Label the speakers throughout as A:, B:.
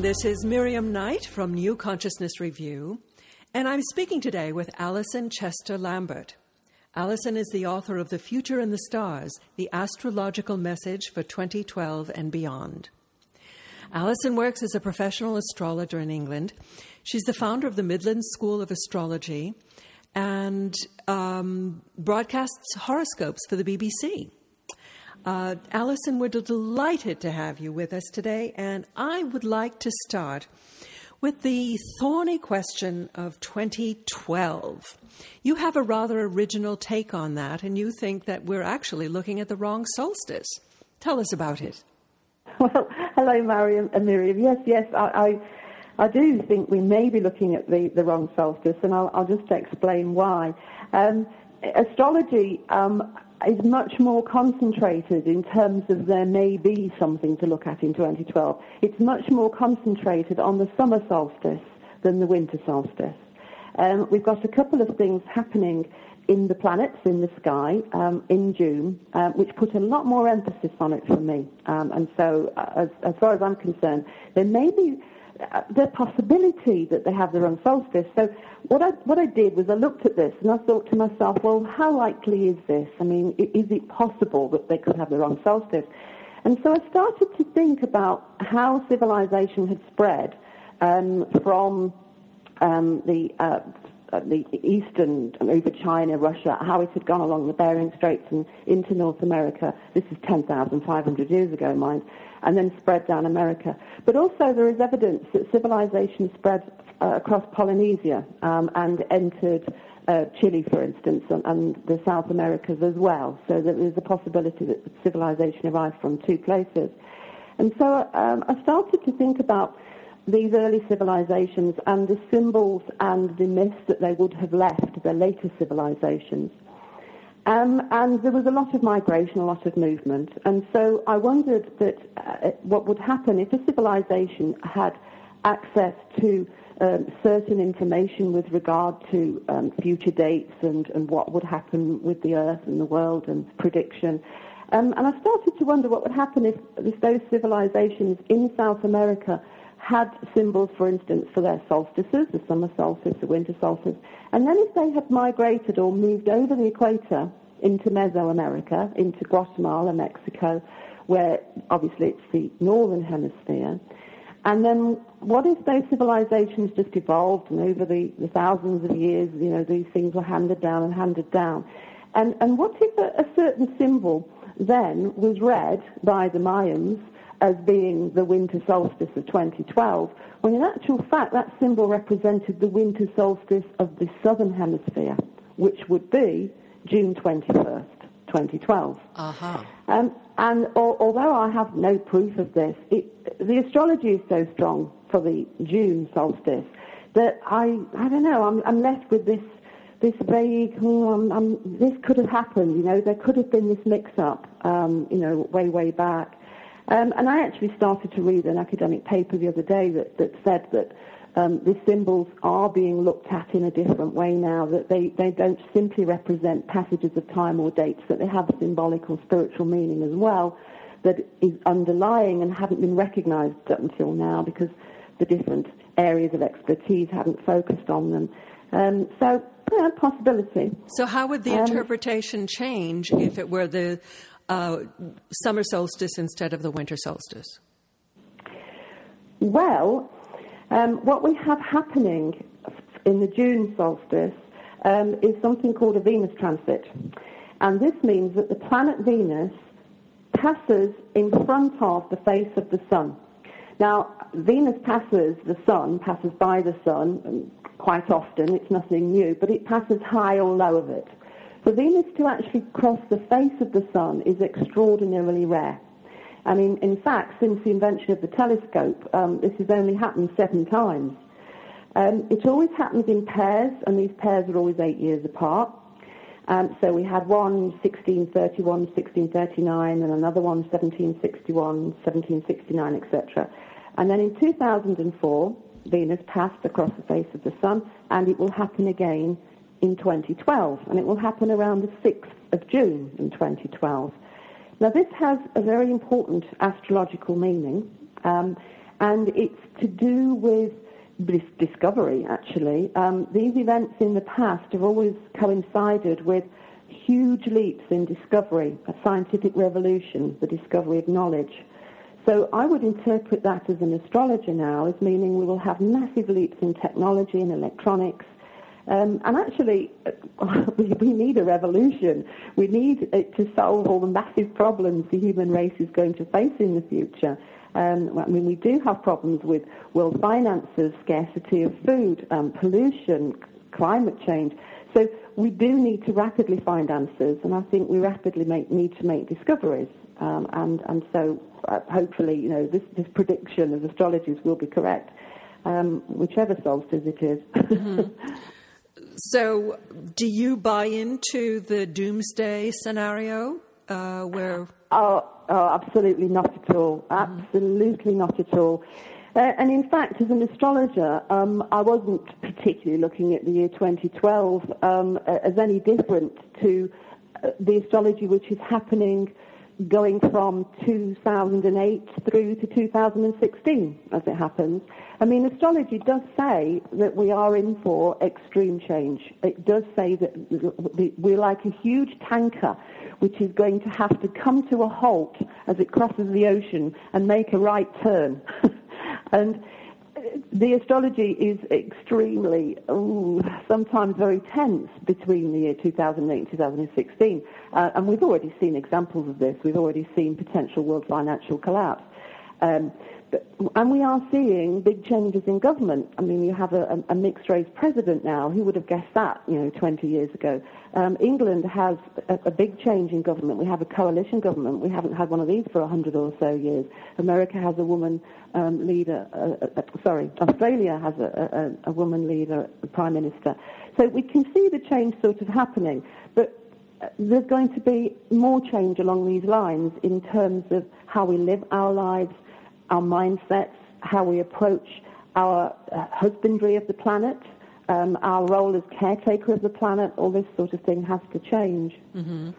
A: This is Miriam Knight from New Consciousness Review, and I'm speaking today with Alison Chester Lambert. Alison is the author of The Future in the Stars The Astrological Message for 2012 and Beyond. Alison works as a professional astrologer in England. She's the founder of the Midlands School of Astrology and um, broadcasts horoscopes for the BBC. Uh, Alison, we're delighted to have you with us today, and I would like to start with the thorny question of 2012. You have a rather original take on that, and you think that we're actually looking at the wrong solstice. Tell us about it.
B: Well, hello, Mariam and Miriam. Yes, yes, I, I, I, do think we may be looking at the, the wrong solstice, and I'll, I'll just explain why. Um, astrology um, is much more concentrated in terms of there may be something to look at in 2012. It's much more concentrated on the summer solstice than the winter solstice. Um, we've got a couple of things happening in the planets in the sky um, in June, um, which put a lot more emphasis on it for me. Um, and so, uh, as, as, far as I'm concerned, there may be the possibility that they have the wrong solstice. So what I, what I did was I looked at this and I thought to myself, well, how likely is this? I mean, is it possible that they could have the wrong solstice? And so I started to think about how civilization had spread um, from um, the uh, uh the eastern over China, Russia, how it had gone along the Bering Straits and into North America. This is 10,500 years ago, mind and then spread down America. But also there is evidence that civilization spread uh, across Polynesia um, and entered uh, Chile, for instance, and, and, the South Americas as well. So that there's a possibility that civilization arrived from two places. And so um, I started to think about these early civilizations and the symbols and the myths that they would have left their later civilizations. Um, and there was a lot of migration, a lot of movement. And so I wondered that uh, what would happen if a civilization had access to um, certain information with regard to um, future dates and, and what would happen with the Earth and the world and prediction. Um, and I started to wonder what would happen if, if those civilizations in South America had symbols, for instance, for their solstices, the summer solstice, the winter solstice, and then if they had migrated or moved over the equator into Mesoamerica, into Guatemala, Mexico, where obviously it's the northern hemisphere, and then what if those civilizations just evolved and over the, the thousands of years, you know, these things were handed down and handed down? And, and what if a, a certain symbol then was read by the Mayans as being the winter solstice of 2012, when in actual fact that symbol represented the winter solstice of the southern hemisphere, which would be June 21st, 2012.
A: Uh-huh.
B: Um, and al- although I have no proof of this, it, the astrology is so strong for the June solstice that I, I don't know, I'm, I'm left with this this vague, oh, I'm, I'm, this could have happened, you know, there could have been this mix-up, um, you know, way, way back. Um, and I actually started to read an academic paper the other day that, that said that um, these symbols are being looked at in a different way now, that they, they don't simply represent passages of time or dates, that they have symbolic or spiritual meaning as well that is underlying and haven't been recognized until now because the different areas of expertise haven't focused on them. Um, so, yeah, possibility.
A: So, how would the um, interpretation change if it were the uh, summer solstice instead of the winter solstice?
B: Well, um, what we have happening in the June solstice um, is something called a Venus transit. And this means that the planet Venus passes in front of the face of the sun. Now, Venus passes the sun, passes by the sun quite often, it's nothing new, but it passes high or low of it. For Venus to actually cross the face of the sun is extraordinarily rare. I mean, in fact, since the invention of the telescope, um, this has only happened seven times. Um, it always happens in pairs, and these pairs are always eight years apart. Um, so we had one 1631, 1639, and another one 1761, 1769, etc. And then in 2004, Venus passed across the face of the sun, and it will happen again in 2012, and it will happen around the 6th of June in 2012. Now, this has a very important astrological meaning, um, and it's to do with this discovery, actually. Um, these events in the past have always coincided with huge leaps in discovery, a scientific revolution, the discovery of knowledge. So I would interpret that as an astrologer now as meaning we will have massive leaps in technology and electronics. Um, and actually, we, we, need a revolution. We need it to solve all the massive problems the human race is going to face in the future. Um, I mean, we do have problems with world finances, scarcity of food, um, pollution, climate change. So we do need to rapidly find answers, and I think we rapidly make, need to make discoveries. Um, and, and so uh, hopefully, you know, this, this prediction of astrologers will be correct, um, whichever solstice it is. mm-hmm.
A: So, do you buy into the doomsday scenario uh, where?
B: Oh, oh, absolutely not at all. Mm-hmm. Absolutely not at all. Uh, and in fact, as an astrologer, um, I wasn't particularly looking at the year 2012 um, as any different to uh, the astrology which is happening going from 2008 through to 2016, as it happens. I mean, astrology does say that we are in for extreme change. It does say that we're like a huge tanker which is going to have to come to a halt as it crosses the ocean and make a right turn. and the astrology is extremely, ooh, sometimes very tense between the year 2008 and 2016. Uh, and we've already seen examples of this. We've already seen potential world financial collapse. Um, but, and we are seeing big changes in government. I mean, you have a, a, mixed race president now. Who would have guessed that, you know, 20 years ago? Um, England has a, a, big change in government. We have a coalition government. We haven't had one of these for 100 or so years. America has a woman um, leader. Uh, uh, sorry, Australia has a, a, woman leader, a prime minister. So we can see the change sort of happening. But uh, there's going to be more change along these lines in terms of how we live our lives, our mindsets, how we approach our uh, husbandry of the planet, um, our role as caretaker of the planet, all this sort of thing has to change.
A: Mm-hmm.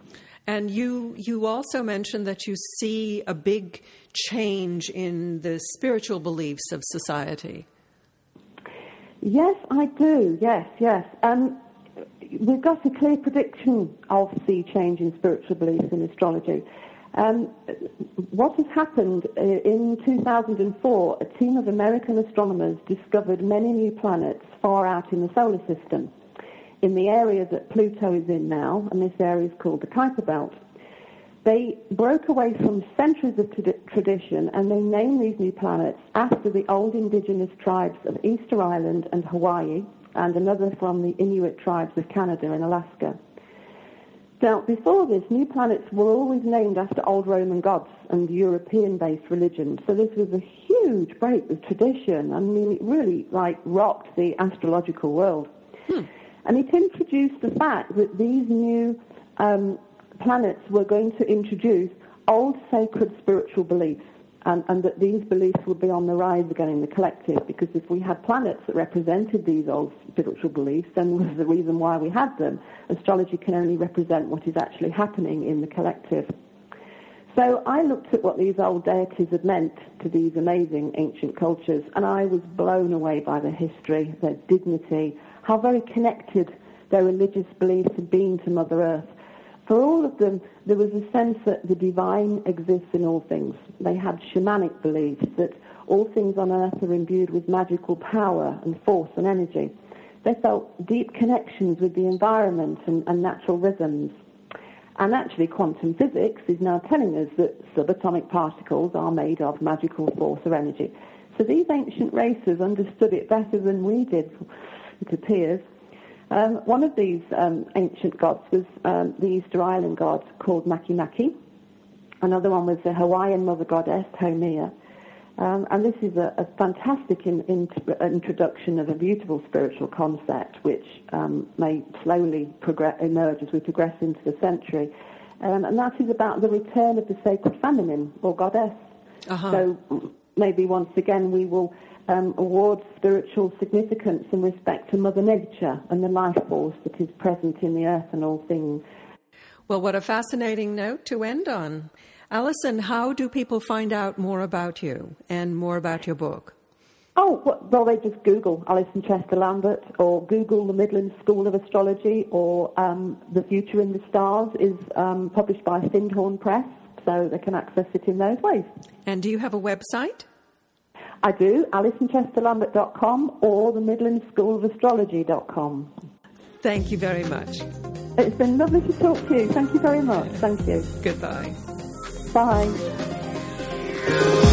A: And you, you also mentioned that you see a big change in the spiritual beliefs of society.
B: Yes, I do. Yes, yes. Um, we've got a clear prediction of the change in spiritual beliefs in astrology. Um, what has happened uh, in 2004, a team of American astronomers discovered many new planets far out in the solar system, in the area that Pluto is in now, and this area is called the Kuiper Belt. They broke away from centuries of t- tradition and they named these new planets after the old indigenous tribes of Easter Island and Hawaii, and another from the Inuit tribes of Canada and Alaska. Now, before this, new planets were always named after old Roman gods and European-based religions. So this was a huge break with tradition. I mean, it really like rocked the astrological world. Hmm. And it introduced the fact that these new um, planets were going to introduce old sacred spiritual beliefs and, and, that these beliefs would be on the rise again in the collective because if we had planets that represented these old spiritual beliefs, then was the reason why we had them. Astrology can only represent what is actually happening in the collective. So I looked at what these old deities had meant to these amazing ancient cultures, and I was blown away by their history, their dignity, how very connected their religious beliefs had been to Mother Earth, for all of them, there was a sense that the divine exists in all things. They had shamanic beliefs that all things on earth are imbued with magical power and force and energy. They felt deep connections with the environment and, and natural rhythms. And actually, quantum physics is now telling us that subatomic particles are made of magical force or energy. So these ancient races understood it better than we did, it appears. Um, one of these um, ancient gods was um, the Easter Island god called Makemake. Another one was the Hawaiian mother goddess, Haumea. Um, and this is a, a fantastic in, in, introduction of a beautiful spiritual concept which um, may slowly progress, emerge as we progress into the century. Um, and that is about the return of the sacred feminine or goddess. Uh-huh. So maybe once again we will um, awards spiritual significance in respect to Mother Nature and the life force that is present in the earth and all things.
A: Well, what a fascinating note to end on. Alison, how do people find out more about you and more about your book?
B: Oh, well, they just Google Alison Chester Lambert or Google the Midlands School of Astrology or um, The Future in the Stars is um, published by Findhorn Press, so they can access it in those ways.
A: And do you have a website?
B: I do, AlisonChesterLambert.com or the Midlands School of Astrology.com.
A: Thank you very much.
B: It's been lovely to talk to you. Thank you very much. Thank you.
A: Goodbye.
B: Bye.